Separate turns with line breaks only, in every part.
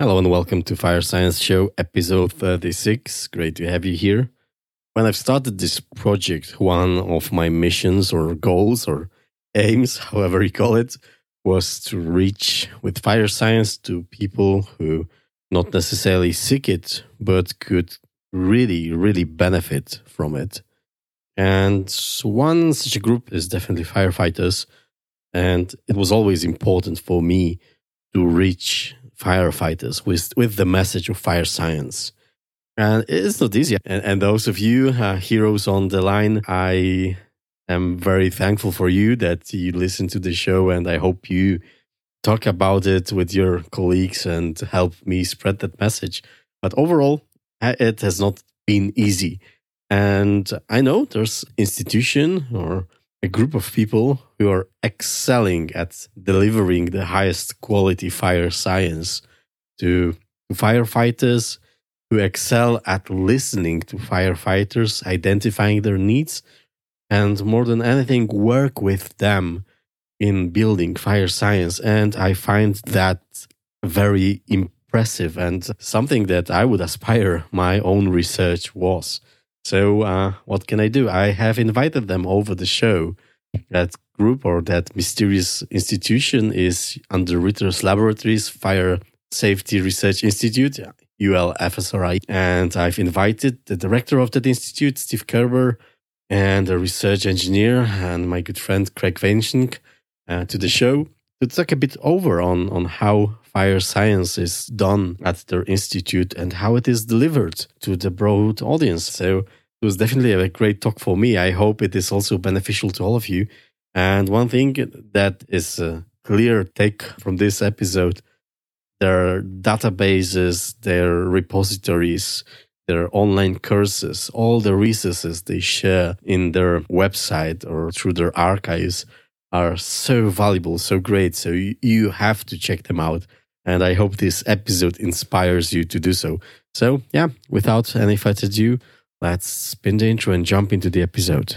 Hello and welcome to Fire Science Show, episode 36. Great to have you here. When I've started this project, one of my missions or goals or aims, however you call it, was to reach with fire science to people who not necessarily seek it, but could really, really benefit from it. And one such a group is definitely firefighters. And it was always important for me to reach firefighters with, with the message of fire science. And it's not easy. And, and those of you uh, heroes on the line, I am very thankful for you that you listen to the show. And I hope you talk about it with your colleagues and help me spread that message. But overall, it has not been easy. And I know there's institution or a group of people who are excelling at delivering the highest quality fire science to firefighters who excel at listening to firefighters, identifying their needs, and more than anything, work with them in building fire science. And I find that very impressive and something that I would aspire my own research was. So, uh, what can I do? I have invited them over the show. That group or that mysterious institution is Underwriters Laboratories Fire Safety Research Institute, ULFSRI. And I've invited the director of that institute, Steve Kerber, and a research engineer and my good friend Craig Weinschenk uh, to the show to talk a bit over on, on how fire science is done at their institute and how it is delivered to the broad audience. So it was definitely a great talk for me. I hope it is also beneficial to all of you. And one thing that is a clear take from this episode their databases, their repositories, their online courses, all the resources they share in their website or through their archives are so valuable, so great. So you, have to check them out. And I hope this episode inspires you to do so. So, yeah, without any further ado, let's spin the intro and jump into the episode.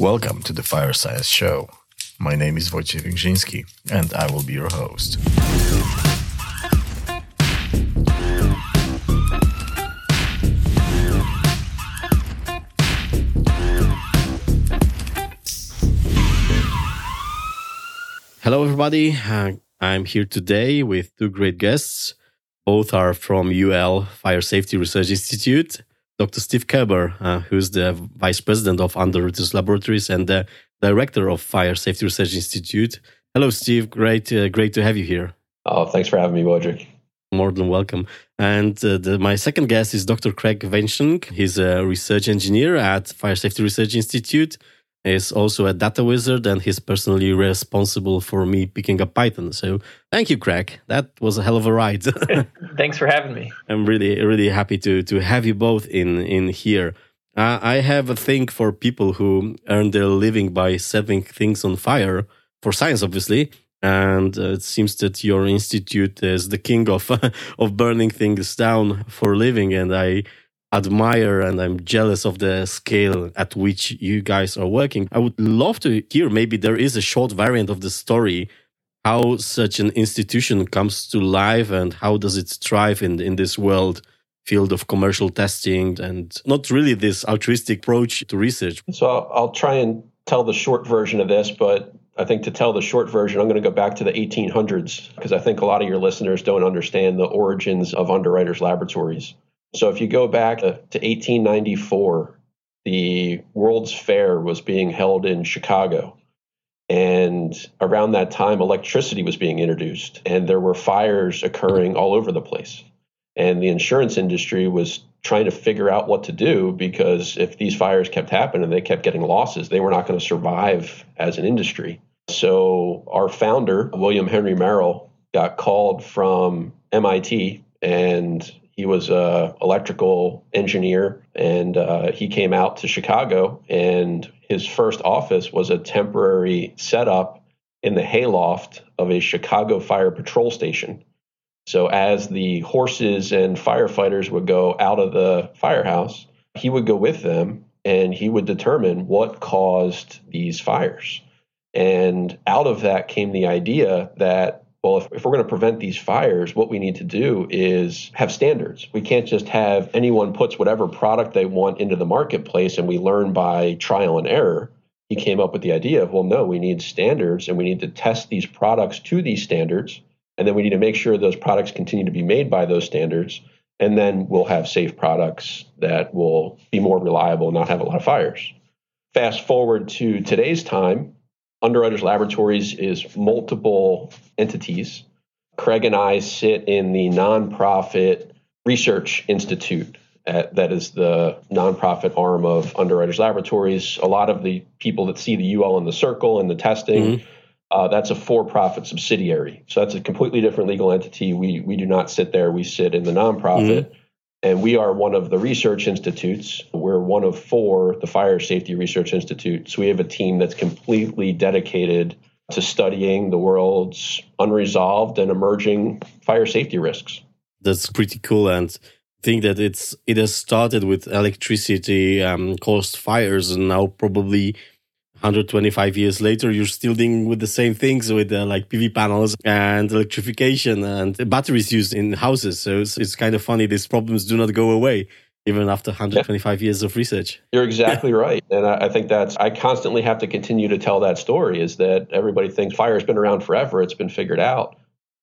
Welcome to the Fire Science Show. My name is Wojciech Węgrzyński, and I will be your host. Hello, everybody. Uh, I'm here today with two great guests. Both are from UL Fire Safety Research Institute. Dr. Steve Kerber, uh, who's the Vice President of Underwriters Laboratories and the Director of Fire Safety Research Institute. Hello, Steve. Great, uh, great to have you here.
Oh, thanks for having me, Wojciech.
More than welcome. And uh, the, my second guest is Dr. Craig Weinschenk. He's a research engineer at Fire Safety Research Institute is also a data wizard and he's personally responsible for me picking up Python. So thank you, Craig. That was a hell of a ride.
Thanks for having me.
I'm really, really happy to to have you both in in here. Uh, I have a thing for people who earn their living by setting things on fire for science, obviously. And uh, it seems that your institute is the king of of burning things down for a living, and I admire and I'm jealous of the scale at which you guys are working. I would love to hear maybe there is a short variant of the story how such an institution comes to life and how does it thrive in in this world field of commercial testing and not really this altruistic approach to research.
So I'll, I'll try and tell the short version of this, but I think to tell the short version, I'm going to go back to the 1800s because I think a lot of your listeners don't understand the origins of underwriters laboratories. So if you go back to 1894, the World's Fair was being held in Chicago. And around that time, electricity was being introduced, and there were fires occurring all over the place. And the insurance industry was trying to figure out what to do because if these fires kept happening and they kept getting losses, they were not going to survive as an industry. So our founder, William Henry Merrill, got called from MIT and he was a electrical engineer, and uh, he came out to Chicago, and his first office was a temporary setup in the hayloft of a Chicago Fire Patrol station. So as the horses and firefighters would go out of the firehouse, he would go with them and he would determine what caused these fires. And out of that came the idea that, well, if, if we're going to prevent these fires, what we need to do is have standards. We can't just have anyone puts whatever product they want into the marketplace and we learn by trial and error. He came up with the idea of, well, no, we need standards and we need to test these products to these standards. And then we need to make sure those products continue to be made by those standards. And then we'll have safe products that will be more reliable and not have a lot of fires. Fast forward to today's time, Underwriters Laboratories is multiple entities. Craig and I sit in the nonprofit Research Institute. At, that is the nonprofit arm of Underwriters Laboratories. A lot of the people that see the UL in the circle and the testing, mm-hmm. uh, that's a for-profit subsidiary. So that's a completely different legal entity. We we do not sit there. We sit in the nonprofit. Mm-hmm and we are one of the research institutes. We're one of four, the Fire Safety Research Institute. So we have a team that's completely dedicated to studying the world's unresolved and emerging fire safety risks.
That's pretty cool. And think that it's it has started with electricity um, caused fires and now probably 125 years later, you're still dealing with the same things with uh, like PV panels and electrification and batteries used in houses. So it's, it's kind of funny. These problems do not go away even after 125 yeah. years of research.
You're exactly right. And I, I, think that's, I constantly have to continue to tell that story is that everybody thinks fire has been around forever, it's been figured out.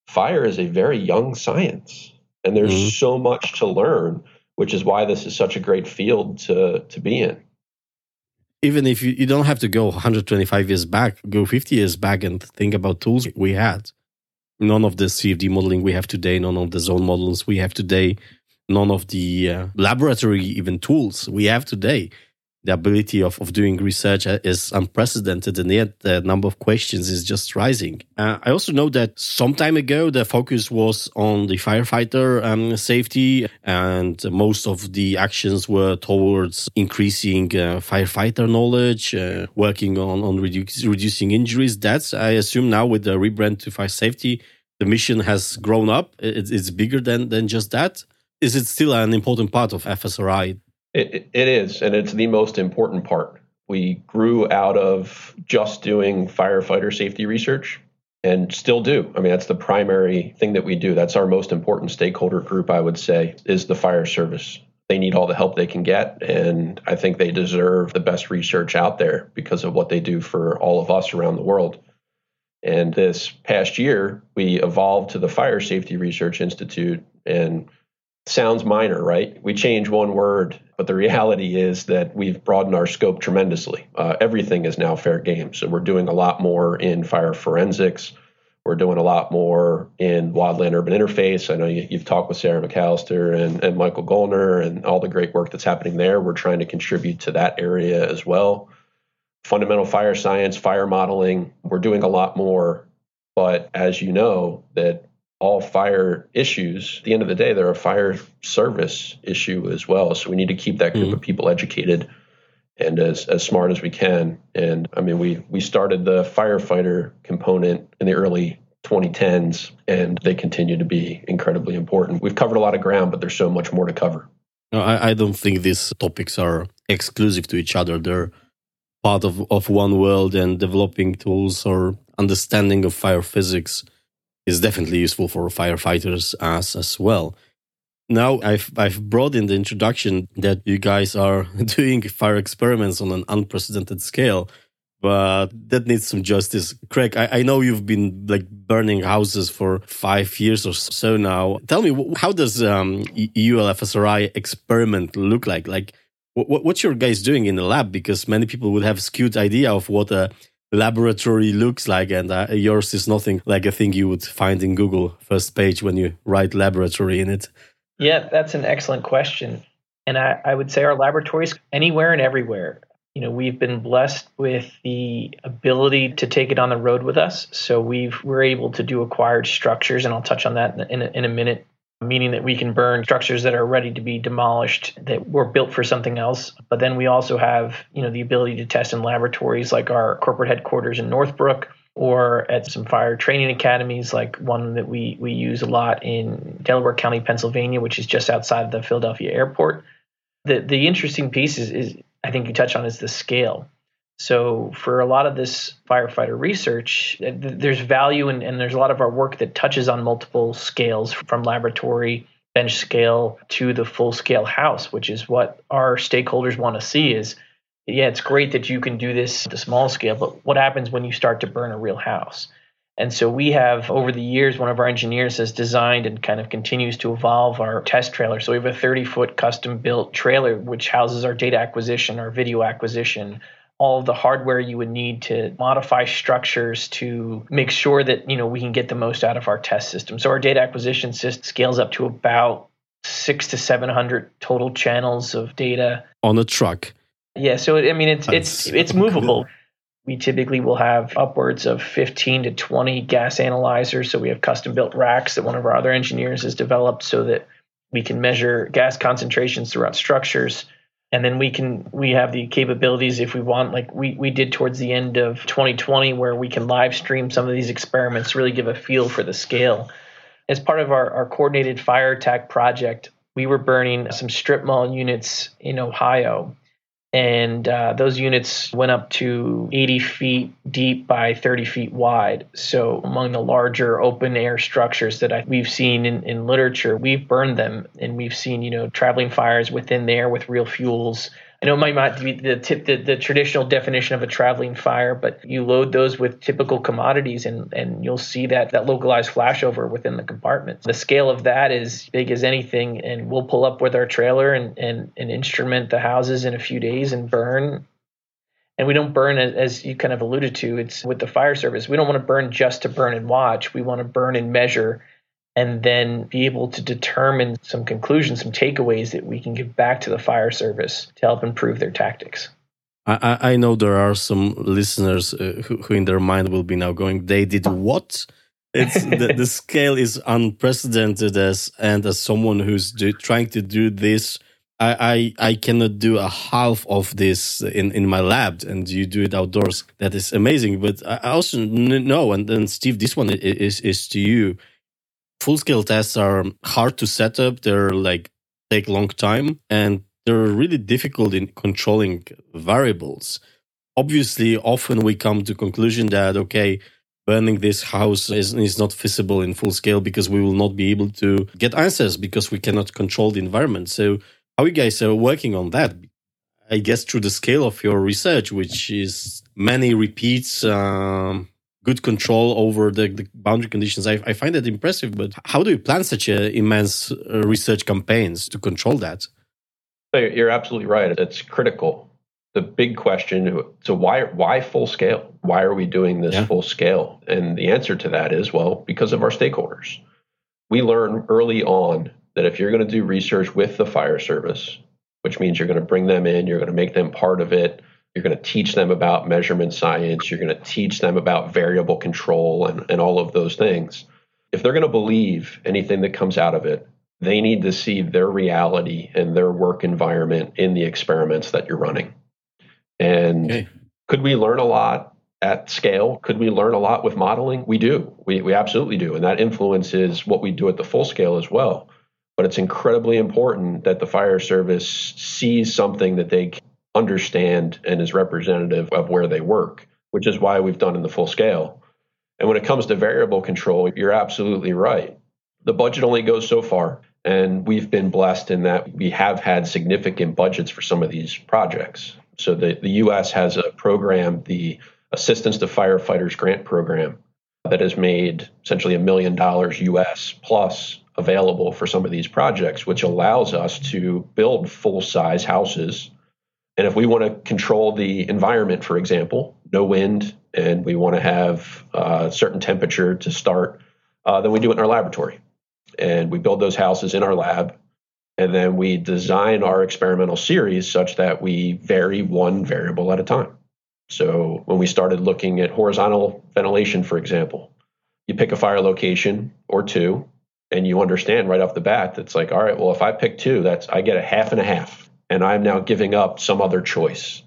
Fire is a very young science, and there's mm-hmm. so much to learn, which is why this is such a great field to, to be in
even if you, you don't have to go 125 years back, go 50 years back and think about tools we had. None of the CFD modeling we have today, none of the zone models we have today, none of the uh, laboratory even tools we have today the ability of, of doing research is unprecedented and yet the number of questions is just rising. Uh, I also know that some time ago the focus was on the firefighter um, safety and most of the actions were towards increasing uh, firefighter knowledge, uh, working on, on reduce, reducing injuries. That's, I assume now with the rebrand to fire safety, the mission has grown up. It's, it's bigger than, than just that. Is it still an important part of FSRI?
It, it is, and it's the most important part. We grew out of just doing firefighter safety research and still do. I mean, that's the primary thing that we do. That's our most important stakeholder group, I would say, is the fire service. They need all the help they can get, and I think they deserve the best research out there because of what they do for all of us around the world. And this past year, we evolved to the Fire Safety Research Institute and sounds minor, right? We change one word, but the reality is that we've broadened our scope tremendously. Uh, everything is now fair game. So we're doing a lot more in fire forensics. We're doing a lot more in wildland urban interface. I know you, have talked with Sarah McAllister and, and Michael Gollner and all the great work that's happening there. We're trying to contribute to that area as well. Fundamental fire science, fire modeling, we're doing a lot more. But as you know, that all fire issues, at the end of the day, they're a fire service issue as well. So we need to keep that group mm-hmm. of people educated and as, as smart as we can. And I mean, we, we started the firefighter component in the early 2010s, and they continue to be incredibly important. We've covered a lot of ground, but there's so much more to cover.
No, I, I don't think these topics are exclusive to each other. They're part of, of one world, and developing tools or understanding of fire physics is definitely useful for firefighters as as well. Now I've I've brought in the introduction that you guys are doing fire experiments on an unprecedented scale, but that needs some justice. Craig, I, I know you've been like burning houses for five years or so now. Tell me, how does um, ULFSRI experiment look like? Like, what, what's your guys doing in the lab? Because many people would have skewed idea of what a laboratory looks like and uh, yours is nothing like a thing you would find in google first page when you write laboratory in it.
Yeah that's an excellent question. And I, I would say our laboratories anywhere and everywhere. You know we've been blessed with the ability to take it on the road with us. So we've we're able to do acquired structures and i'll touch on that in a, in a minute meaning that we can burn structures that are ready to be demolished that were built for something else. But then we also have, you know, the ability to test in laboratories like our corporate headquarters in Northbrook or at some fire training academies like one that we we use a lot in Delaware County, Pennsylvania, which is just outside of the Philadelphia airport. The the interesting piece is, is I think you touched on is the scale. So, for a lot of this firefighter research, there's value and, and there's a lot of our work that touches on multiple scales from laboratory bench scale to the full scale house, which is what our stakeholders want to see is yeah, it's great that you can do this at the small scale, but what happens when you start to burn a real house? And so we have, over the years, one of our engineers has designed and kind of continues to evolve our test trailer. So we have a 30 foot custom built trailer, which houses our data acquisition, our video acquisition, all of the hardware you would need to modify structures to make sure that you know we can get the most out of our test system. So our data acquisition system scales up to about six to seven hundred total channels of data
on a truck.
Yeah, so I mean it's That's it's it's movable. Cool. We typically will have upwards of 15 to 20 gas analyzers. So we have custom built racks that one of our other engineers has developed so that we can measure gas concentrations throughout structures and then we can we have the capabilities if we want like we, we did towards the end of 2020 where we can live stream some of these experiments really give a feel for the scale. As part of our, our coordinated fire attack project we were burning some strip mall units in ohio and uh, those units went up to 80 feet deep by 30 feet wide. So, among the larger open air structures that I, we've seen in, in literature, we've burned them, and we've seen you know traveling fires within there with real fuels I know it might not be the, tip, the, the traditional definition of a traveling fire, but you load those with typical commodities, and and you'll see that that localized flashover within the compartments. The scale of that is big as anything, and we'll pull up with our trailer and and, and instrument the houses in a few days and burn. And we don't burn as you kind of alluded to. It's with the fire service. We don't want to burn just to burn and watch. We want to burn and measure and then be able to determine some conclusions, some takeaways that we can give back to the fire service to help improve their tactics.
I, I know there are some listeners uh, who, who, in their mind, will be now going, "They did what?" It's the, the scale is unprecedented. As and as someone who's do, trying to do this, I, I I cannot do a half of this in in my lab, and you do it outdoors. That is amazing. But I also know, and then Steve, this one is is to you full scale tests are hard to set up. They're like take long time and they're really difficult in controlling variables. Obviously, often we come to conclusion that okay, burning this house is, is not feasible in full scale because we will not be able to get answers because we cannot control the environment. So how you guys are working on that? I guess through the scale of your research, which is many repeats, um, good control over the, the boundary conditions. I, I, find that impressive. But how do you plan such a immense uh, research campaigns to control that?
You're absolutely right. It's critical. The big question: so why why full scale? Why are we doing this yeah. full scale? And the answer to that is well because of our stakeholders. We learn early on that if you're going to do research with the fire service, which means you're going to bring them in, you're going to make them part of it you're going to teach them about measurement science. You're going to teach them about variable control and, and all of those things. If they're going to believe anything that comes out of it, they need to see their reality and their work environment in the experiments that you're running. And okay. could we learn a lot at scale? Could we learn a lot with modeling? We do. We, we absolutely do. And that influences what we do at the full scale as well. But it's incredibly important that the fire service sees something that they understand and is representative of where they work, which is why we've done in the full scale. And when it comes to variable control, you're absolutely right. The budget only goes so far. And we've been blessed in that we have had significant budgets for some of these projects. So the, the US has a program, the Assistance to Firefighters Grant Program, that has made essentially a million dollars US plus available for some of these projects, which allows us to build full size houses and if we want to control the environment, for example, no wind, and we want to have a uh, certain temperature to start, uh, then we do it in our laboratory. And we build those houses in our lab. And then we design our experimental series such that we vary one variable at a time. So when we started looking at horizontal ventilation, for example, you pick a fire location or two, and you understand right off the bat that's like, all right, well, if I pick two, that's I get a half and a half and I'm now giving up some other choice.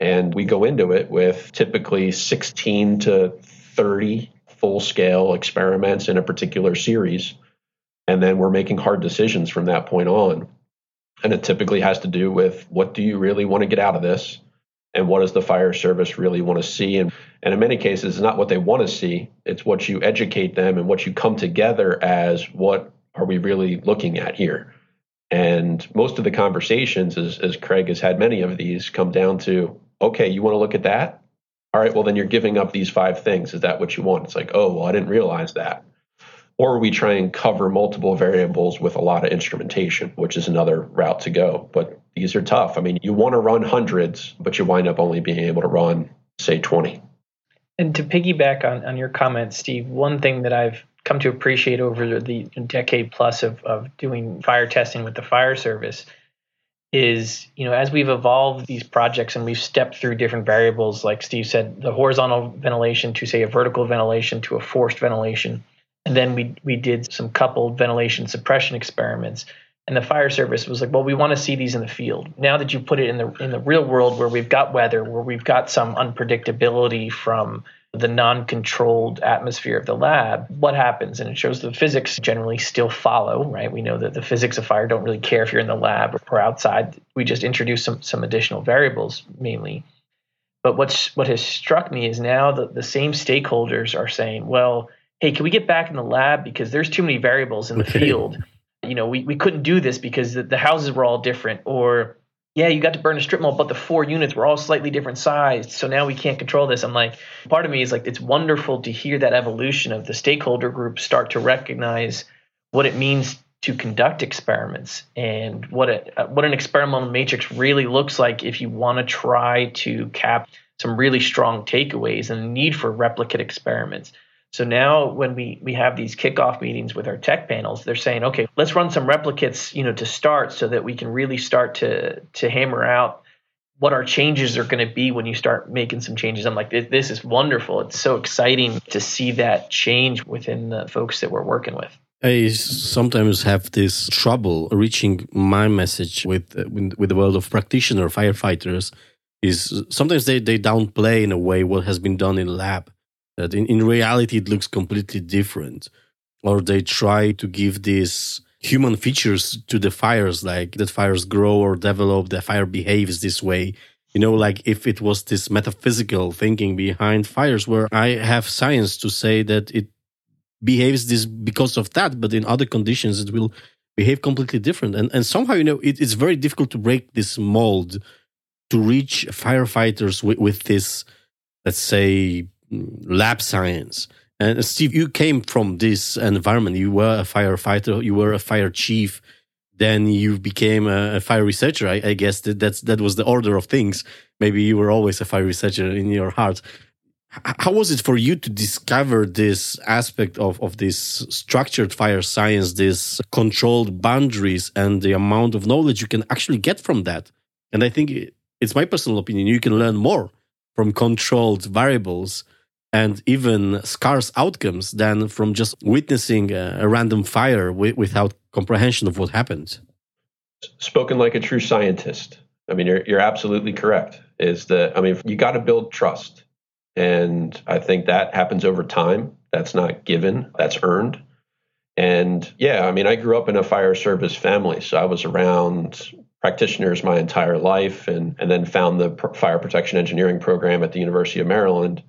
And we go into it with typically 16 to 30 full scale experiments in a particular series. And then we're making hard decisions from that point on. And it typically has to do with what do you really want to get out of this? and what does the fire service really want to see and and in many cases it's not what they want to see it's what you educate them and what you come together as what are we really looking at here and most of the conversations as, as craig has had many of these come down to okay you want to look at that all right well then you're giving up these five things is that what you want it's like oh well i didn't realize that or we try and cover multiple variables with a lot of instrumentation, which is another route to go. But these are tough. I mean, you want to run hundreds, but you wind up only being able to run, say, 20.
And to piggyback on, on your comments, Steve, one thing that I've come to appreciate over the decade plus of, of doing fire testing with the fire service is, you know, as we've evolved these projects and we've stepped through different variables, like Steve said, the horizontal ventilation to say a vertical ventilation to a forced ventilation and then we we did some coupled ventilation suppression experiments. And the fire service was like, well, we want to see these in the field. Now that you put it in the in the real world where we've got weather, where we've got some unpredictability from the non-controlled atmosphere of the lab, what happens? And it shows the physics generally still follow, right? We know that the physics of fire don't really care if you're in the lab or outside. We just introduce some some additional variables mainly. But what's what has struck me is now that the same stakeholders are saying, well, hey, can we get back in the lab because there's too many variables in the okay. field. You know, we, we couldn't do this because the, the houses were all different. Or, yeah, you got to burn a strip mall, but the four units were all slightly different sized. So now we can't control this. I'm like, part of me is like, it's wonderful to hear that evolution of the stakeholder group start to recognize what it means to conduct experiments and what a, uh, what an experimental matrix really looks like if you want to try to cap some really strong takeaways and the need for replicate experiments. So now when we, we have these kickoff meetings with our tech panels, they're saying, okay, let's run some replicates, you know, to start so that we can really start to to hammer out what our changes are going to be when you start making some changes. I'm like, this, this is wonderful. It's so exciting to see that change within the folks that we're working with.
I sometimes have this trouble reaching my message with with the world of practitioner firefighters. Is sometimes they, they downplay in a way what has been done in lab that in, in reality it looks completely different. Or they try to give these human features to the fires like that fires grow or develop the fire behaves this way. You know like if it was this metaphysical thinking behind fires where i have science to say that it behaves this because of that but in other conditions it will behave completely different. And and somehow you know it, it's very difficult to break this mold to reach firefighters with, with this let's say lab science. And Steve, you came from this environment. You were a firefighter. You were a fire chief. Then you became a, a fire researcher. I, I, guess that that's, that was the order of things. Maybe you were always a fire researcher in your heart. How was it for you to discover this aspect of, of this structured fire science, this controlled boundaries, and the amount of knowledge you can actually get from that? And I think it's my personal opinion. You can learn more from controlled variables and even scarce outcomes than from just witnessing a, a random fire without comprehension of what happened.
Spoken like a true scientist. I mean, you're, you're absolutely correct. Is that, I mean, you got to build trust. And I think that happens over time. That's not given, that's earned. And yeah, I mean, I grew up in a fire service family. So I was around practitioners my entire life and, and then found the fire protection engineering program at the University of Maryland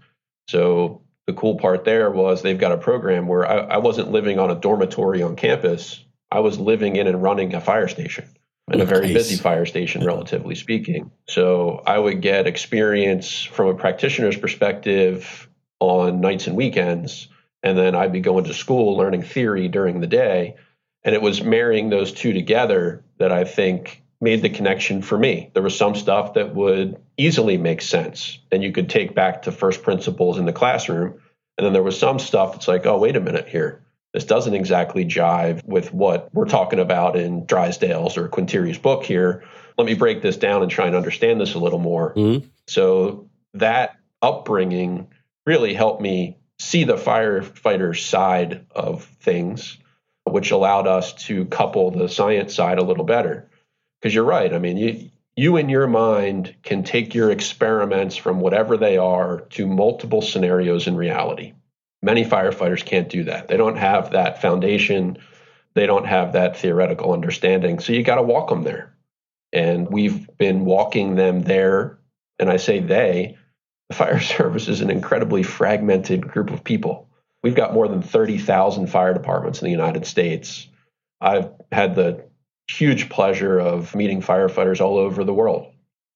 so the cool part there was they've got a program where I, I wasn't living on a dormitory on campus. I was living in and running a fire station and a very busy fire station, relatively speaking. So I would get experience from a practitioner's perspective on nights and weekends. And then I'd be going to school learning theory during the day. And it was marrying those two together that I think made the connection for me. There was some stuff that would easily make sense and you could take back to first principles in the classroom. And then there was some stuff that's like, oh, wait a minute here. This doesn't exactly jive with what we're talking about in Drysdale's or Quintiere's book here. Let me break this down and try and understand this a little more. Mm-hmm. So that upbringing really helped me see the firefighter side of things, which allowed us to couple the science side a little better because you're right. I mean, you you in your mind can take your experiments from whatever they are to multiple scenarios in reality. Many firefighters can't do that. They don't have that foundation. They don't have that theoretical understanding. So you got to walk them there. And we've been walking them there and I say they, the fire service is an incredibly fragmented group of people. We've got more than 30,000 fire departments in the United States. I've had the huge pleasure of meeting firefighters all over the world.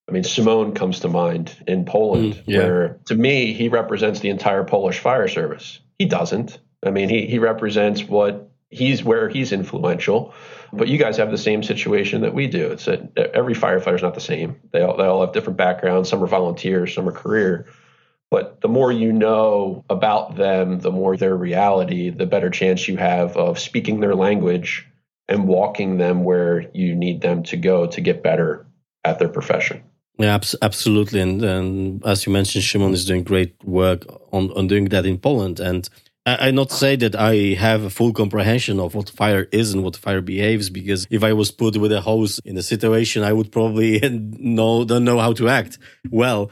I mean, Simone comes to mind in Poland, mm, yeah. where to me, he represents the entire Polish fire service. He doesn't. I mean, he, he represents what he's where he's influential. But you guys have the same situation that we do. It's that every firefighter is not the same. They all, they all have different backgrounds. Some are volunteers, some are career. But the more you know about them, the more their reality, the better chance you have of speaking their language and walking them where you need them to go to get better at their profession.
Yeah, absolutely. And, and as you mentioned, Shimon is doing great work on, on doing that in Poland. And I, not say that I have a full comprehension of what fire is and what fire behaves, because if I was put with a hose in a situation, I would probably know don't know how to act well.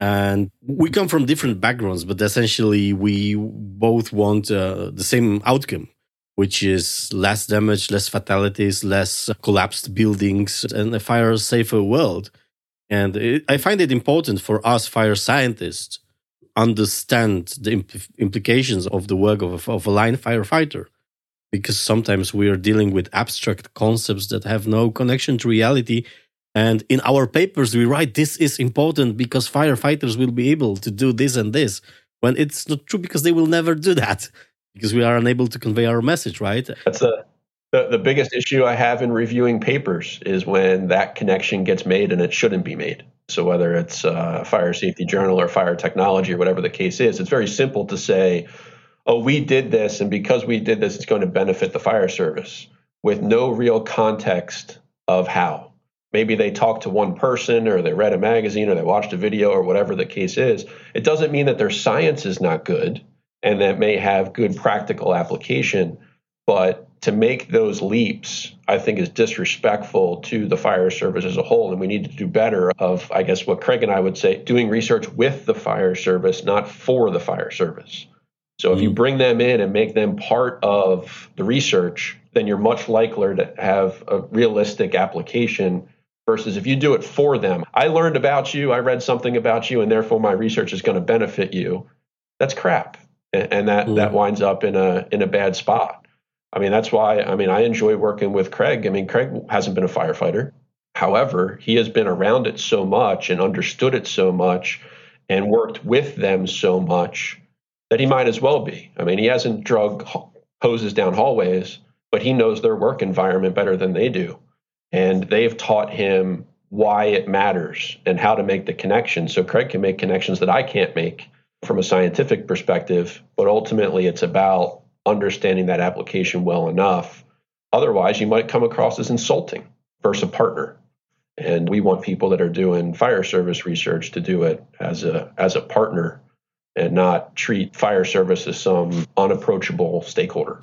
And we come from different backgrounds, but essentially we both want uh, the same outcome, which is less damage, less fatalities, less collapsed buildings, and a fire safer world. And it, I find it important for us fire scientists understand the imp- implications of the work of of a line firefighter because sometimes we are dealing with abstract concepts that have no connection to reality and in our papers we write this is important because firefighters will be able to do this and this when it's not true because they will never do that because we are unable to convey our message right
that's a the, the biggest issue I have in reviewing papers is when that connection gets made and it shouldn't be made. So whether it's uh, fire safety journal or fire technology or whatever the case is, it's very simple to say, "Oh, we did this, and because we did this, it's going to benefit the fire service," with no real context of how. Maybe they talked to one person, or they read a magazine, or they watched a video, or whatever the case is. It doesn't mean that their science is not good, and that may have good practical application, but to make those leaps, I think is disrespectful to the fire service as a whole. And we need to do better of, I guess, what Craig and I would say, doing research with the fire service, not for the fire service. So if you mm. bring them in and make them part of the research, then you're much likelier to have a realistic application versus if you do it for them. I learned about you, I read something about you, and therefore my research is going to benefit you. That's crap. And that, mm. that winds up in a in a bad spot. I mean, that's why, I mean, I enjoy working with Craig. I mean, Craig hasn't been a firefighter. However, he has been around it so much and understood it so much and worked with them so much that he might as well be. I mean, he hasn't drug hoses down hallways, but he knows their work environment better than they do. And they've taught him why it matters and how to make the connection. So Craig can make connections that I can't make from a scientific perspective, but ultimately it's about understanding that application well enough. Otherwise, you might come across as insulting versus a partner. And we want people that are doing fire service research to do it as a as a partner and not treat fire service as some unapproachable stakeholder.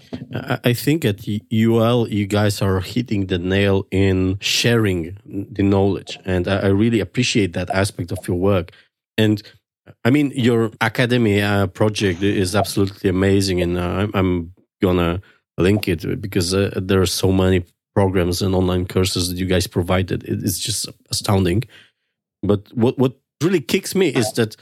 I think at UL, you guys are hitting the nail in sharing the knowledge. And I really appreciate that aspect of your work. And I mean, your academy uh, project is absolutely amazing, and uh, I'm gonna link it because uh, there are so many programs and online courses that you guys provided. It's just astounding. But what what really kicks me is that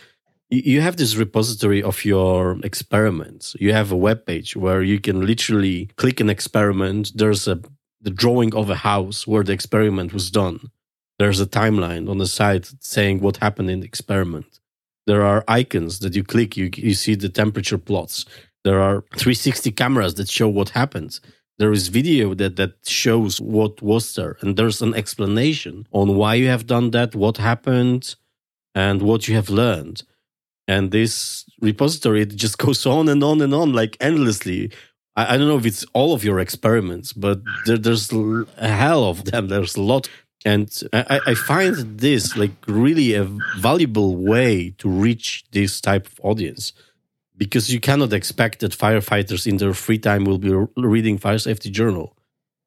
you have this repository of your experiments. You have a web page where you can literally click an experiment. There's a the drawing of a house where the experiment was done. There's a timeline on the side saying what happened in the experiment there are icons that you click, you, you see the temperature plots. There are 360 cameras that show what happens. There is video that, that shows what was there. And there's an explanation on why you have done that, what happened, and what you have learned. And this repository it just goes on and on and on, like endlessly. I, I don't know if it's all of your experiments, but there, there's a hell of them. There's a lot and I, I, find this like really a valuable way to reach this type of audience. Because you cannot expect that firefighters in their free time will be reading fire safety journal.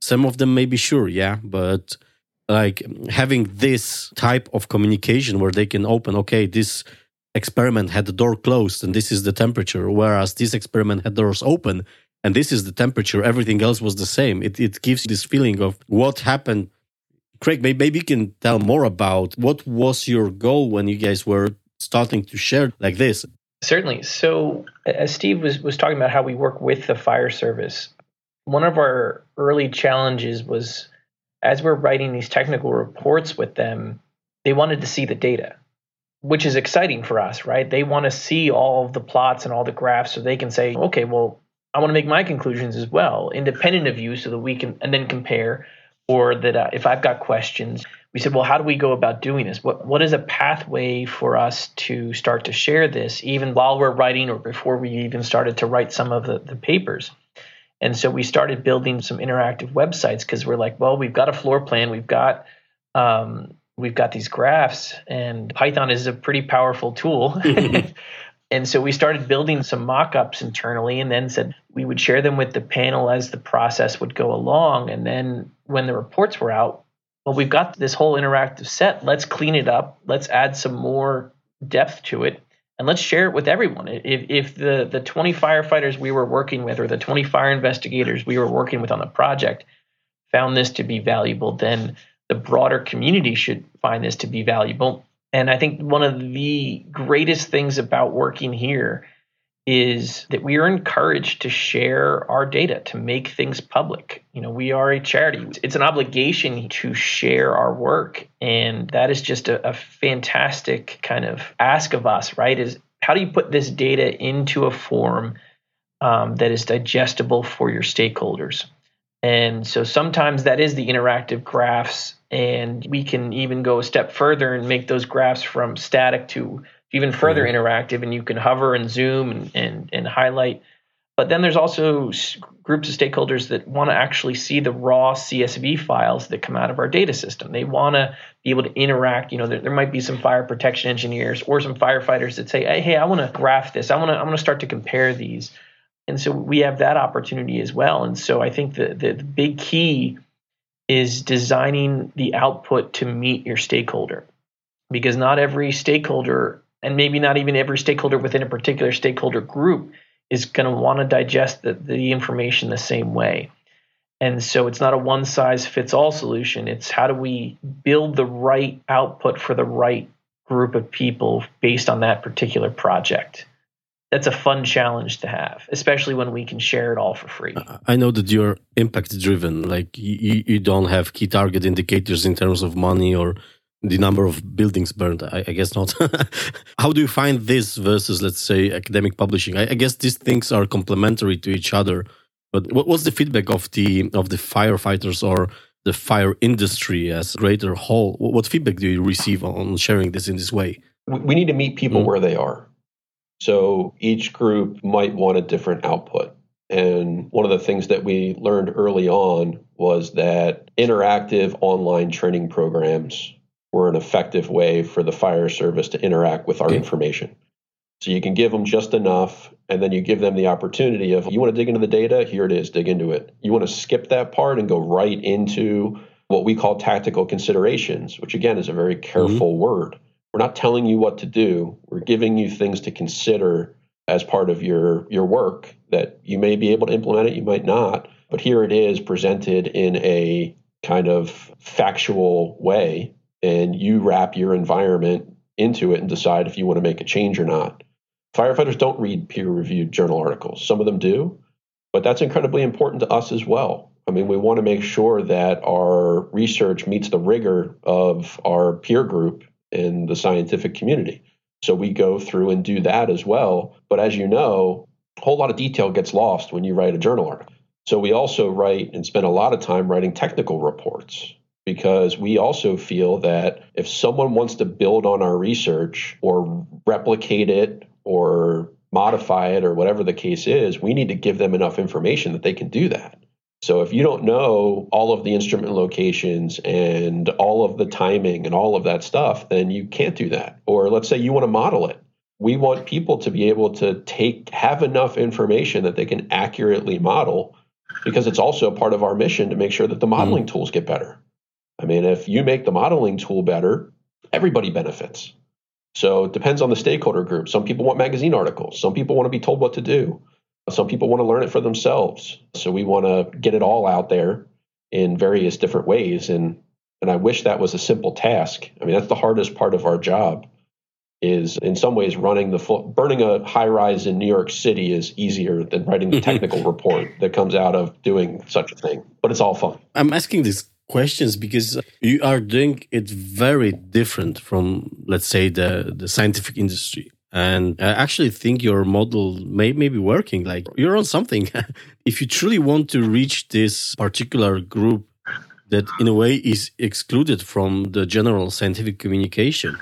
Some of them may be sure yeah but like having this type of communication where they can open okay this experiment had the door closed and this is the temperature whereas this experiment had doors open and this is the temperature everything else was the same. It, it gives this feeling of what happened Craig, maybe you can tell more about what was your goal when you guys were starting to share like this.
Certainly. So, as Steve was, was talking about how we work with the fire service, one of our early challenges was as we're writing these technical reports with them, they wanted to see the data, which is exciting for us, right? They want to see all of the plots and all the graphs so they can say, okay, well, I want to make my conclusions as well, independent of you, so that we can and then compare. Or that uh, if I've got questions, we said, well, how do we go about doing this? What what is a pathway for us to start to share this, even while we're writing or before we even started to write some of the, the papers? And so we started building some interactive websites because we're like, well, we've got a floor plan, we've got um, we've got these graphs, and Python is a pretty powerful tool. and so we started building some mock-ups internally, and then said we would share them with the panel as the process would go along. And then when the reports were out, well, we've got this whole interactive set. Let's clean it up. Let's add some more depth to it and let's share it with everyone. If, if the, the 20 firefighters we were working with or the 20 fire investigators we were working with on the project found this to be valuable, then the broader community should find this to be valuable. And I think one of the greatest things about working here is that we are encouraged to share our data to make things public. You know, we are a charity. It's an obligation to share our work and that is just a, a fantastic kind of ask of us, right? Is how do you put this data into a form um, that is digestible for your stakeholders? And so sometimes that is the interactive graphs, and we can even go a step further and make those graphs from static to even further mm-hmm. interactive and you can hover and zoom and, and, and highlight. But then there's also groups of stakeholders that want to actually see the raw CSV files that come out of our data system. They want to be able to interact. You know, there, there, might be some fire protection engineers or some firefighters that say, "Hey, hey I want to graph this. I want to I want to start to compare these." And so we have that opportunity as well. And so I think the, the, big key is designing the output to meet your stakeholder, because not every stakeholder and maybe not even every stakeholder within a particular stakeholder group is going to want to digest the, the information the same way. And so it's not a one size fits all solution. It's how do we build the right output for the right group of people based on that particular project. That's a fun challenge to have, especially when we can share it all for free.
I know that you're impact driven. Like you, you don't have key target indicators in terms of money or the number of buildings burned i, I guess not how do you find this versus let's say academic publishing I, I, guess these things are complementary to each other but what was the feedback of the of the firefighters or the fire industry as greater whole what feedback do you receive on sharing this in this way
we need to meet people mm. where they are so each group might want a different output and one of the things that we learned early on was that interactive online training programs were an effective way for the fire service to interact with our information. So you can give them just enough, and then you give them the opportunity of you want to dig into the data, here it is, dig into it. You want to skip that part and go right into what we call tactical considerations, which again is a very careful mm-hmm. word. We're not telling you what to do, we're giving you things to consider as part of your your work that you may be able to implement it, you might not, but here it is presented in a kind of factual way and you wrap your environment into it and decide if you want to make a change or not. Firefighters don't read peer reviewed journal articles. Some of them do, but that's incredibly important to us as well. I mean, we want to make sure that our research meets the rigor of our peer group in the scientific community. So we go through and do that as well. But as you know, a whole lot of detail gets lost when you write a journal article. So we also write and spend a lot of time writing technical reports because we also feel that if someone wants to build on our research or replicate it or modify it or whatever the case is, we need to give them enough information that they can do that. So if you don't know all of the instrument locations and all of the timing and all of that stuff, then you can't do that. Or let's say you want to model it. We want people to be able to take have enough information that they can accurately model because it's also part of our mission to make sure that the modeling mm. tools get better. I mean, if you make the modeling tool better, everybody benefits. So it depends on the stakeholder group. Some people want magazine articles. Some people want to be told what to do. Some people want to learn it for themselves. So we want to get it all out there in various different ways. And And I wish that was a simple task. I mean, that's the hardest part of our job is in some ways running the full, burning a high rise in New York City is easier than writing the technical report that comes out of doing such a thing. But it's all fun.
I'm asking these questions because you are doing it very different from, let's say, the, the scientific industry. And I actually think your model may, may be working. Like you're on something. if you truly want to reach this particular group that in a way is excluded from the general scientific communication,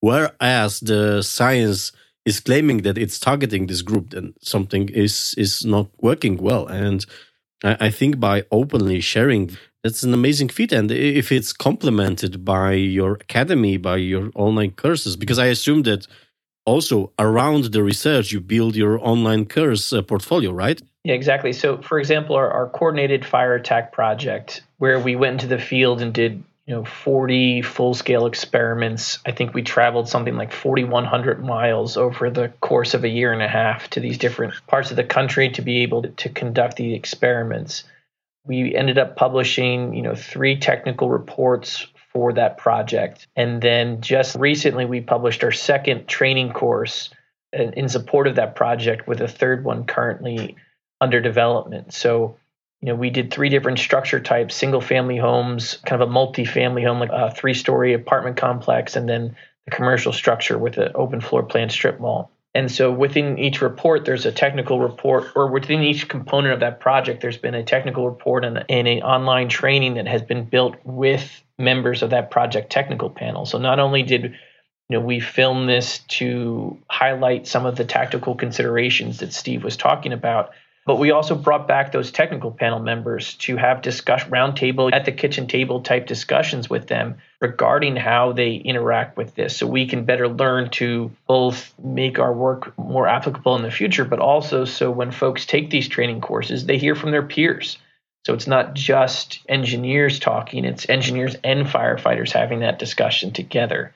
whereas the science is claiming that it's targeting this group, then something is is not working well. And I, I think by openly sharing, that's an amazing feat. And if it's complemented by your academy, by your online courses, because I assume that also around the research you build your online course uh, portfolio right?
Yeah exactly. So for example our, our, coordinated fire attack project where we went into the field and did you know 40 full scale experiments. I think we traveled something like 4100 miles over the course of a year and a half to these different parts of the country to be able to, to conduct the experiments. We ended up publishing you know three technical reports for that project. And then just recently, we published our second training course uh, in support of that project, with a third one currently under development. So, you know, we did three different structure types single family homes, kind of a multi family home, like a three story apartment complex, and then the commercial structure with an open floor plan strip mall. And so within each report, there's a technical report, or within each component of that project, there's been a technical report and, and an online training that has been built with members of that project technical panel. So not only did you know we film this to highlight some of the tactical considerations that Steve was talking about, but we also brought back those technical panel members to have discussion roundtable at the kitchen table type discussions with them regarding how they interact with this so we can better learn to both make our work more applicable in the future but also so when folks take these training courses they hear from their peers so it's not just engineers talking, it's engineers and firefighters having that discussion together.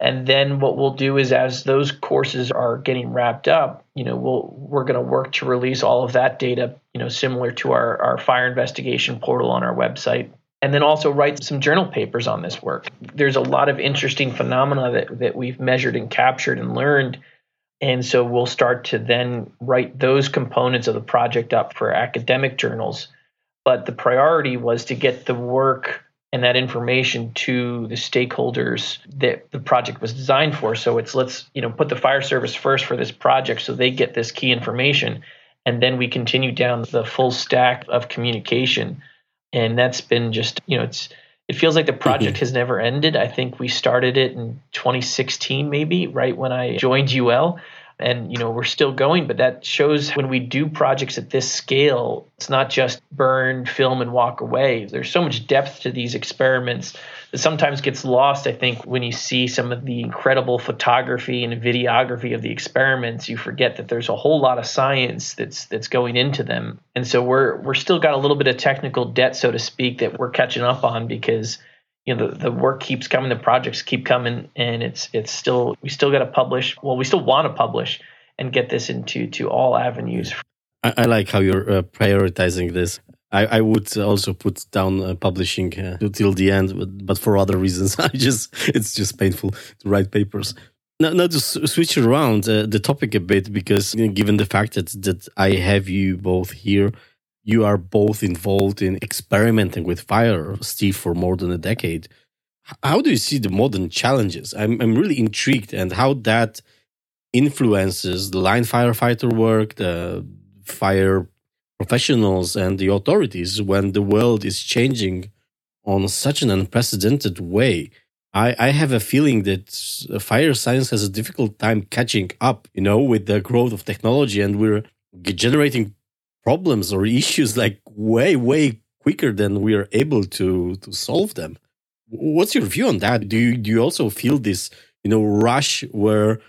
And then what we'll do is as those courses are getting wrapped up, you know, we'll we're going to work to release all of that data, you know, similar to our, our fire investigation portal on our website. And then also write some journal papers on this work. There's a lot of interesting phenomena that, that we've measured and captured and learned. And so we'll start to then write those components of the project up for academic journals but the priority was to get the work and that information to the stakeholders that the project was designed for. So it's let's you know put the fire service first for this project so they get this key information, and then we continue down the full stack of communication. And that's been just you know it's it feels like the project mm-hmm. has never ended. I think we started it in 2016 maybe right when I joined UL and you know we're still going but that shows when we do projects at this scale it's not just burn film and walk away. There's so much depth to these experiments that sometimes gets lost i think when you see some of the incredible photography and videography of the experiments you forget that there's a whole lot of science that's that's going into them. And so we're we're still got a little bit of technical debt so to speak that we're catching up on because you know the, the work keeps coming the projects keep coming and it's it's still we still got to publish well we still want to publish and get this into to all avenues.
I, I like how you're uh, prioritizing this. I, I would also put down uh, publishing uh, till the end but, but for other reasons. I just it's just painful to write papers. Now, now to switch around uh, the topic a bit because you know, given the fact that that i have you both here you are both involved in experimenting with fire, Steve, for more than a decade. How do you see the modern challenges? I'm, I'm really intrigued and how that influences the line firefighter work, the fire professionals, and the authorities when the world is changing on such an unprecedented way. I, I have a feeling that fire science has a difficult time catching up, you know, with the growth of technology, and we're generating problems or issues like way way quicker than we are able to to solve them. What's your view on that? Do you do you also feel this you know rush where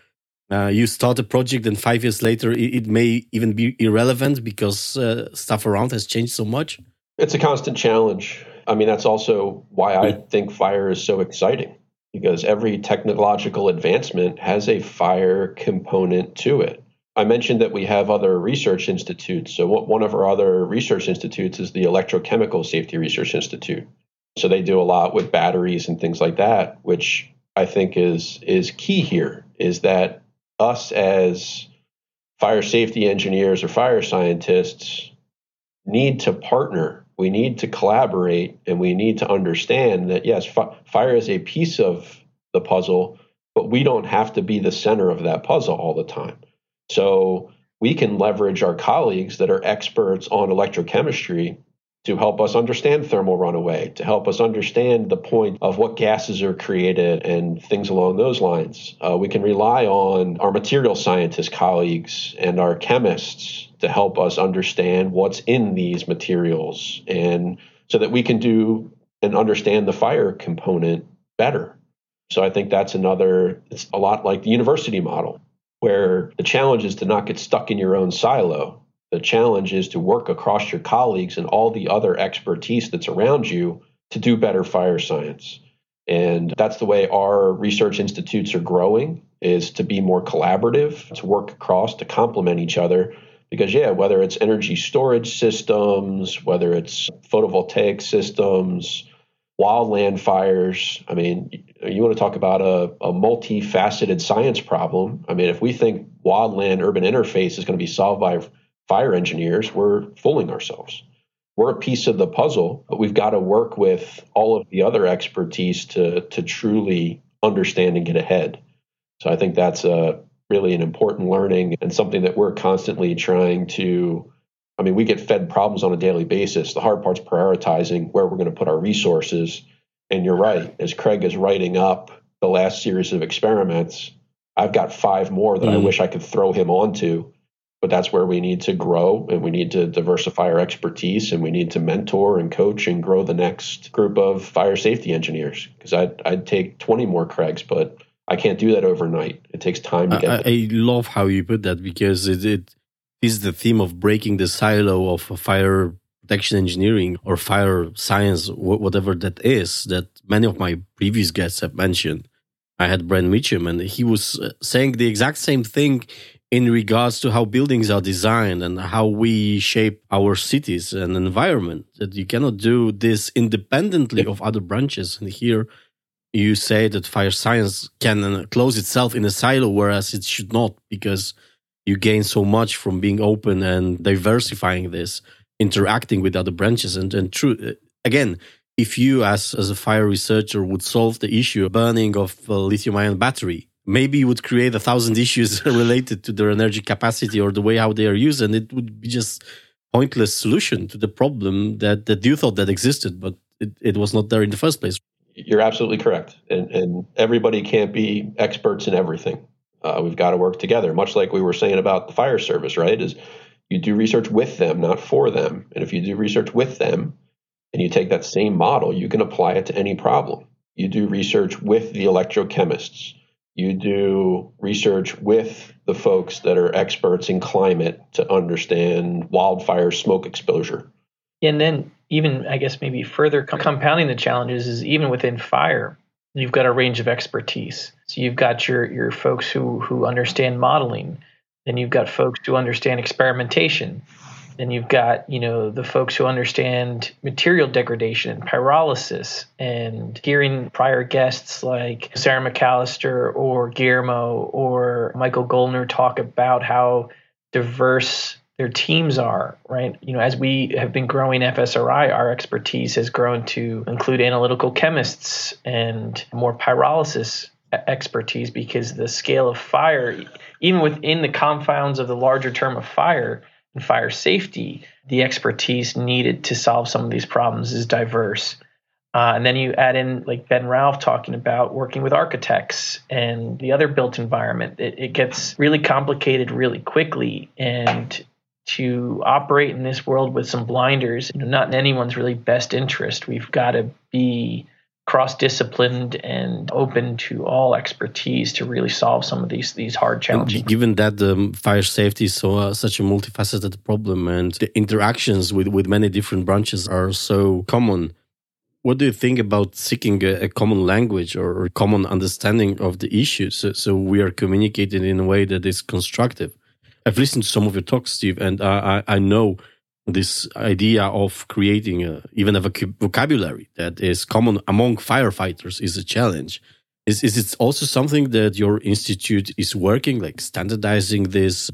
uh, you start a project and five years later it, it may even be irrelevant because uh, stuff around has changed so much?
It's a constant challenge. I mean that's also why i think fire is so exciting because every technological advancement has a fire component to it I mentioned that we have other research institutes. So, one of our other research institutes is the Electrochemical Safety Research Institute. So they do a lot with batteries and things like that, which I think is is key here is that us as fire safety engineers or fire scientists need to partner. We need to collaborate and we need to understand that yes, fi- fire is a piece of the puzzle, but we don't have to be the center of that puzzle all the time. So we can leverage our colleagues that are experts on electrochemistry to help us understand thermal runaway, to help us understand the point of what gases are created and things along those lines. Uh, we can rely on our material scientist colleagues and our chemists to help us understand what's in these materials and so that we can do and understand the fire component better. So I think that's another, it's a lot like the university model, where the challenge is to not get stuck in your own silo the challenge is to work across your colleagues and all the other expertise that's around you to do better fire science. And that's the way our research institutes are growing is to be more collaborative, to work across, to complement each other. Because yeah, whether it's energy storage systems, whether it's photovoltaic systems, wildland fires, I mean, you want to talk about a, a multifaceted science problem. I mean, if we think wildland urban interface is going to be solved by fire engineers, we're fooling ourselves. We're a piece of the puzzle, but we've got to work with all of the other expertise to to truly understand and get ahead. So I think that's a really an important learning and something that we're constantly trying to I mean, we get fed problems on a daily basis. The hard part's prioritizing where we're going to put our resources. And you're right, as Craig is writing up the last series of experiments, I've got five more that mm. I wish I could throw him onto but that's where we need to grow and we need to diversify our expertise and we need to mentor and coach and grow the next group of fire safety engineers because I'd, I'd take 20 more craigs but i can't do that overnight it takes time to get
I, I love how you put that because it, it is the theme of breaking the silo of fire protection engineering or fire science whatever that is that many of my previous guests have mentioned. I had Brian Meacham and he was uh, saying the exact same thing in regards to how buildings are designed and how we shape our cities and environment that you cannot do this independently of other branches. And here you say that fire science can close itself in a silo whereas it should not because you gain so much from being open and diversifying this interacting with other branches. And and true uh, again if you as as a fire researcher would solve the issue of burning of a lithium ion battery maybe you would create a thousand issues related to their energy capacity or the way how they are used and it would be just pointless solution to the problem that that you thought that existed but it, it was not there in the first place.
You're absolutely correct. And, and everybody can't be experts in everything uh, we've got to work together much like we were saying about the fire service right is you do research with them not for them and if you do research with them and you take that same model you can apply it to any problem you do research with the electrochemists you do research with the folks that are experts in climate to understand wildfire smoke exposure.
And then, even I guess maybe further compounding the challenges is even within fire, you've got a range of expertise. So you've got your your folks who who understand modeling, then you've got folks who understand experimentation, then you've got, you know, the folks who understand material degradation and pyrolysis and hearing prior guests like Sara McAllister or Guillermo or Michael Gollner talk about how diverse their teams are, right? You know, as we have been growing FSRI, our expertise has grown to include analytical chemists and more pyrolysis expertise because the scale of fire, even within the confounds of the larger term of fire, and fire safety, the expertise needed to solve some of these problems is diverse. Uh, and then you add in like Ben Ralph talking about working with architects and the other built environment. It, it gets really complicated really quickly. And to operate in this world with some blinders, you know, not in anyone's really best interest. We've got to be cross disciplined and open to all expertise to really solve some of these these hard challenges.
given that the fire safety is so uh, such a multifaceted problem and the interactions with with many different branches are so common. What do you think about seeking a, a common language or, a common understanding of the issues so, so, we are communicating in a way that is constructive? I've listened to some of your talks, Steve, and I, I, I know this idea of creating a, even a vocabulary that is common among firefighters is a challenge. Is, is it also something that your institute is working, like standardizing this?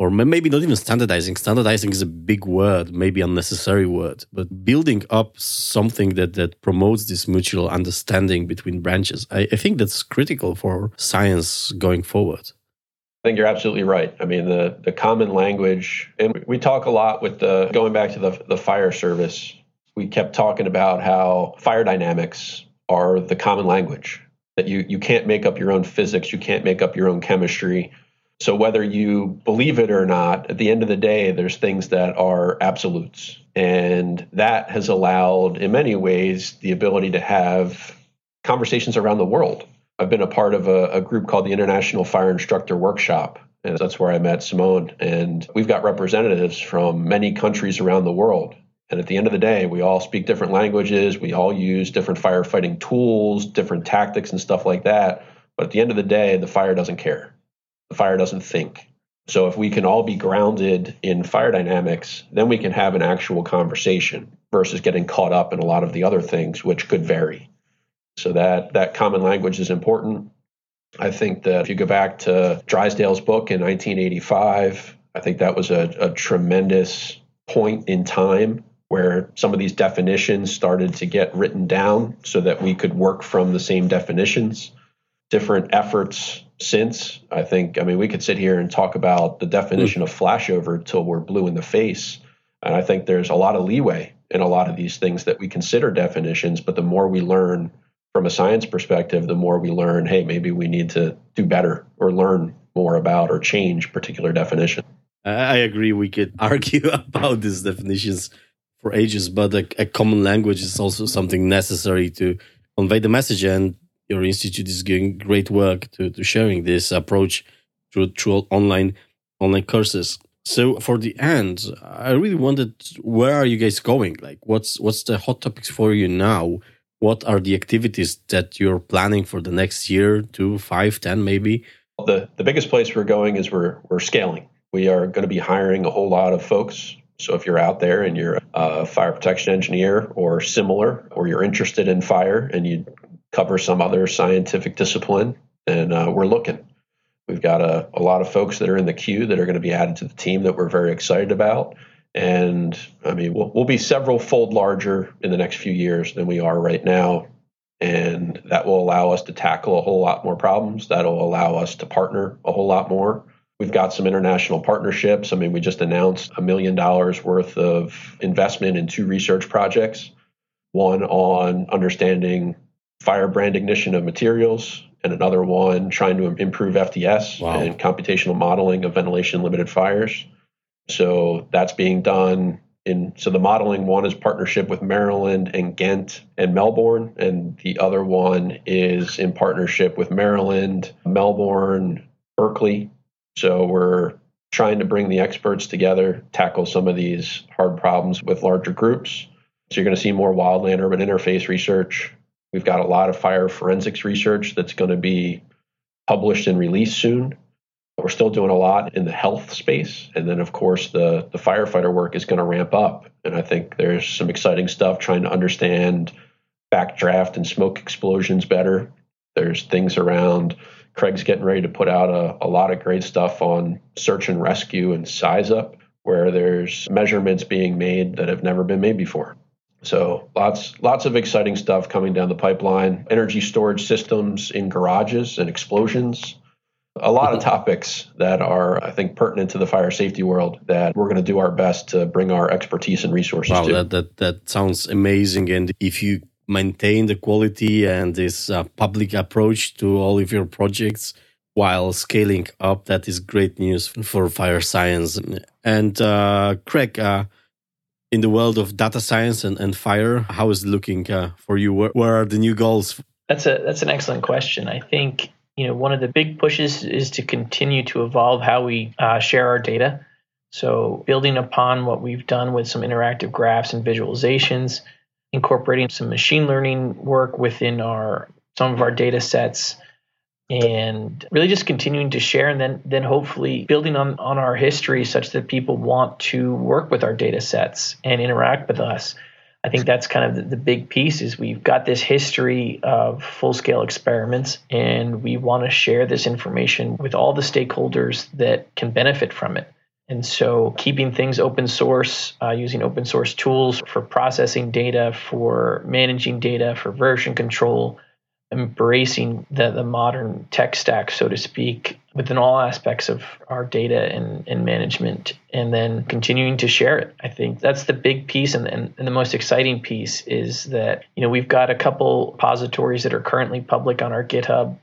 Or maybe not even standardizing. Standardizing is a big word, maybe unnecessary word, but building up something that, that promotes this mutual understanding between branches. I, I think that's critical for science going forward.
I think you're absolutely right. I mean, the, the common language, and we talk a lot with the going back to the, the fire service. We kept talking about how fire dynamics are the common language, that you, you can't make up your own physics, you can't make up your own chemistry. So, whether you believe it or not, at the end of the day, there's things that are absolutes. And that has allowed, in many ways, the ability to have conversations around the world I've been a part of a, a group called the International Fire Instructor Workshop. And that's where I met Simone. And we've got representatives from many countries around the world. And at the end of the day, we all speak different languages. We all use different firefighting tools, different tactics, and stuff like that. But at the end of the day, the fire doesn't care. The fire doesn't think. So if we can all be grounded in fire dynamics, then we can have an actual conversation versus getting caught up in a lot of the other things, which could vary. So that that common language is important. I think that if you go back to Drysdale's book in 1985, I think that was a, a tremendous point in time where some of these definitions started to get written down so that we could work from the same definitions. Different efforts since, I think, I mean, we could sit here and talk about the definition of flashover till we're blue in the face. And I think there's a lot of leeway in a lot of these things that we consider definitions, but the more we learn from a science perspective, the more we learn, hey, maybe we need to do better or learn more about or change particular definition.
I agree. We could argue about these definitions for ages, but a, a, common language is also something necessary to convey the message. And your institute is doing great work to, to sharing this approach through, through online online courses. So for the end, I really wondered where are you guys going? Like, what's what's the hot topics for you now? What are the activities that you're planning for the next year, two, five, ten, maybe?
The the biggest place we're going is we're we're scaling. We are going to be hiring a whole lot of folks. So if you're out there and you're a fire protection engineer or similar, or you're interested in fire and you cover some other scientific discipline, then uh, we're looking. We've got a, a lot of folks that are in the queue that are going to be added to the team that we're very excited about. And I mean, we'll, we'll be several fold larger in the next few years than we are right now. And that will allow us to tackle a whole lot more problems. That'll allow us to partner a whole lot more. We've got some international partnerships. I mean, we just announced a million dollars worth of investment in two research projects one on understanding firebrand ignition of materials, and another one trying to improve FDS wow. and computational modeling of ventilation limited fires. So that's being done in so the modeling one is partnership with Maryland and Ghent and Melbourne, and the other one is in partnership with Maryland, Melbourne, Berkeley. So we're trying to bring the experts together, tackle some of these hard problems with larger groups. So you're going to see more wildland urban interface research. We've got a lot of fire forensics research that's going to be published and released soon. We're still doing a lot in the health space. And then, of course, the, the firefighter work is going to ramp up. And I think there's some exciting stuff trying to understand backdraft and smoke explosions better. There's things around Craig's getting ready to put out a, a lot of great stuff on search and rescue and size up, where there's measurements being made that have never been made before. So lots lots of exciting stuff coming down the pipeline. Energy storage systems in garages and explosions a lot of topics that are, I think, pertinent to the fire safety world that we're going to do our best to bring our expertise and resources
wow,
to.
That, that, that sounds amazing. And if you maintain the quality and this uh, public approach to all of your projects while scaling up, that is great news for fire science. And uh, Craig, uh, in the world of data science and, and fire, how is it looking uh, for you? Where, where are the new goals?
That's a that's an excellent question. I think you know, one of the big pushes is to continue to evolve how we uh, share our data. So, building upon what we've done with some interactive graphs and visualizations, incorporating some machine learning work within our some of our data sets, and really just continuing to share and then then hopefully building on on our history such that people want to work with our data sets and interact with us i think that's kind of the, the big piece is we've got this history of full scale experiments and we want to share this information with all the stakeholders that can benefit from it. And so, keeping things open source, uh, using open source tools for processing data, for managing data, for version control, embracing the, the modern tech stack, so to speak, within all aspects of our data and, and management, and then continuing to share it. I think that's the big piece, and, and, and the most exciting piece is that you know we've got a couple repositories that are currently public on our GitHub,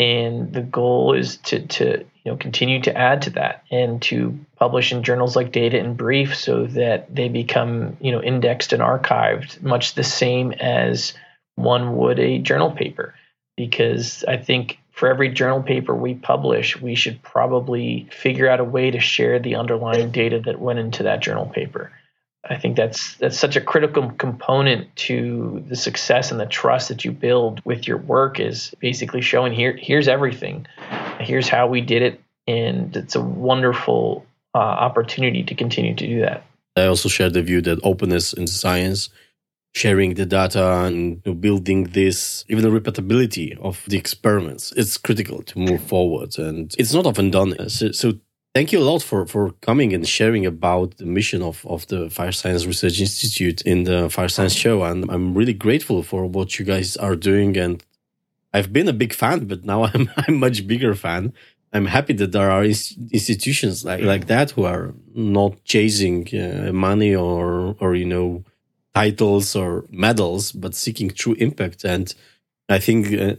and the goal is to to you know continue to add to that and to publish in journals like Data in Brief so that they become you know indexed and archived much the same as one would a journal paper because i think for every journal paper we publish we should probably figure out a way to share the underlying data that went into that journal paper I think that's that's such a critical component to the success and the trust that you build with your work is basically showing here here's everything. Here's how we did it and it's a wonderful uh, opportunity to continue to do that.
I also share the view that openness in science, sharing the data and building this, even the repeatability of the experiments, it's critical to move forward. And it's not often done. So, so Thank you a lot for, for coming and sharing about the mission of, of the Fire Science Research Institute in the Fire Science Show. And I'm really grateful for what you guys are doing. And I've been a big fan, but now I'm I'm much bigger fan. I'm happy that there are institutions like, like that who are not chasing uh, money or or you know titles or medals, but seeking true impact. And I think uh,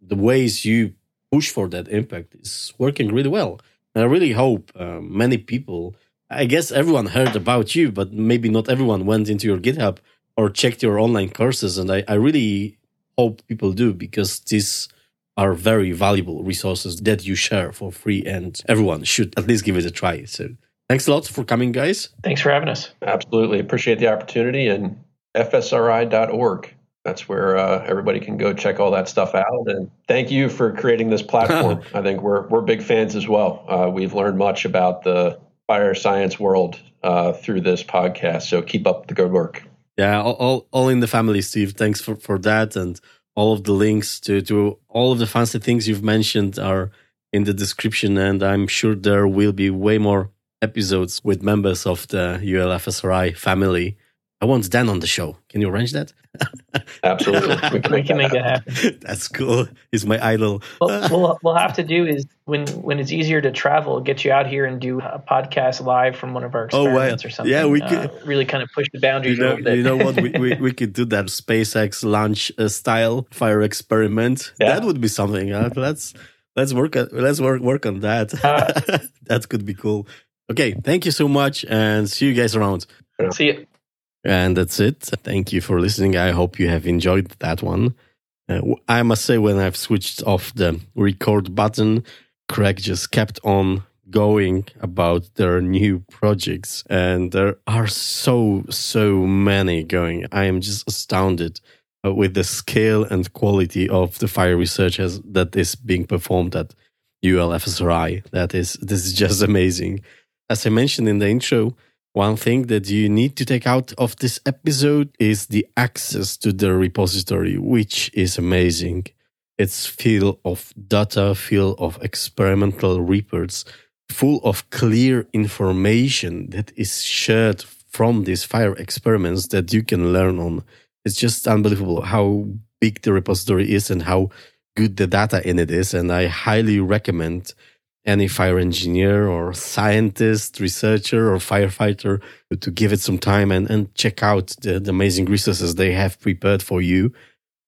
the ways you push for that impact is working really well. And I really hope uh, many people, I guess everyone heard about you, but maybe not everyone went into your GitHub or checked your online courses. And I, I really hope people do because these are very valuable resources that you share for free and everyone should at least give it a try. So thanks a lot for coming, guys.
Thanks for having us.
Absolutely. Appreciate the opportunity and fsri.org that's where uh, everybody can go check all that stuff out. And thank you for creating this platform. I think we're we're big fans as well. Uh, we've learned much about the fire science world uh, through this podcast. So keep up the good work.
Yeah, all, all in the family, Steve. Thanks for, for that. And all of the links to, to all of the fancy things you've mentioned are in the description. And I'm sure there will be way more episodes with members of the ULFSRI family I want Dan on the show. Can you arrange that?
Absolutely.
We can, we can make it happen.
That's cool. He's my idol.
What we'll, we'll have to do is when when it's easier to travel, get you out here and do a podcast live from one of our experiments oh, or something.
Yeah, we uh, could
uh, really kind of push the boundaries
you know,
a little bit.
You know what? we, we, we could do that SpaceX launch uh, style fire experiment. Yeah. That would be something. Uh, let's let's work at, let's work work on that. Uh, that could be cool. Okay, thank you so much, and see you guys around.
See you.
And that's it. Thank you for listening. I hope you have enjoyed that one. Uh, I must say, when I've switched off the record button, Craig just kept on going about their new projects. And there are so, so many going. I am just astounded uh, with the scale and quality of the fire research that is being performed at ULFSRI. That is, this is just amazing. As I mentioned in the intro, one thing that you need to take out of this episode is the access to the repository, which is amazing. It's full of data, full of experimental reports, full of clear information that is shared from these fire experiments that you can learn on. It's just unbelievable how big the repository is and how good the data in it is. And I highly recommend any fire engineer or scientist, researcher or firefighter to give it some time and, and check out the, the amazing resources they have prepared for you.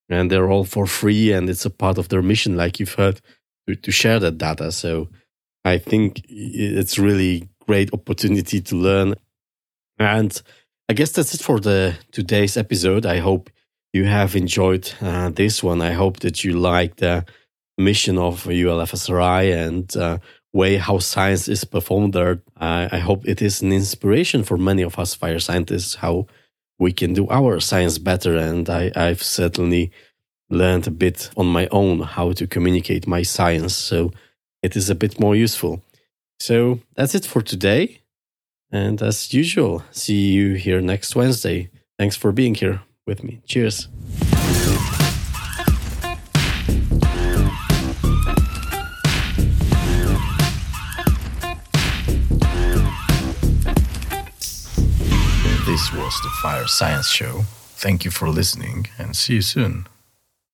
And they're all for free and it's a part of their mission, like you've heard, to, to share that data. So I think it's really great opportunity to learn. And I guess that's it for the today's episode. I hope you have enjoyed uh, this one. I hope that you liked the mission of ULFSRI and uh, way how science is performed there. I, I hope it is an inspiration for many of us fire scientists how we can do our science better. And I, I've certainly learned a bit on my own how to communicate my science. So it is a bit more useful. So that's it for today. And as usual, see you here next Wednesday. Thanks for being here with me. Cheers. Was the Fire Science Show. Thank you for listening and see you soon.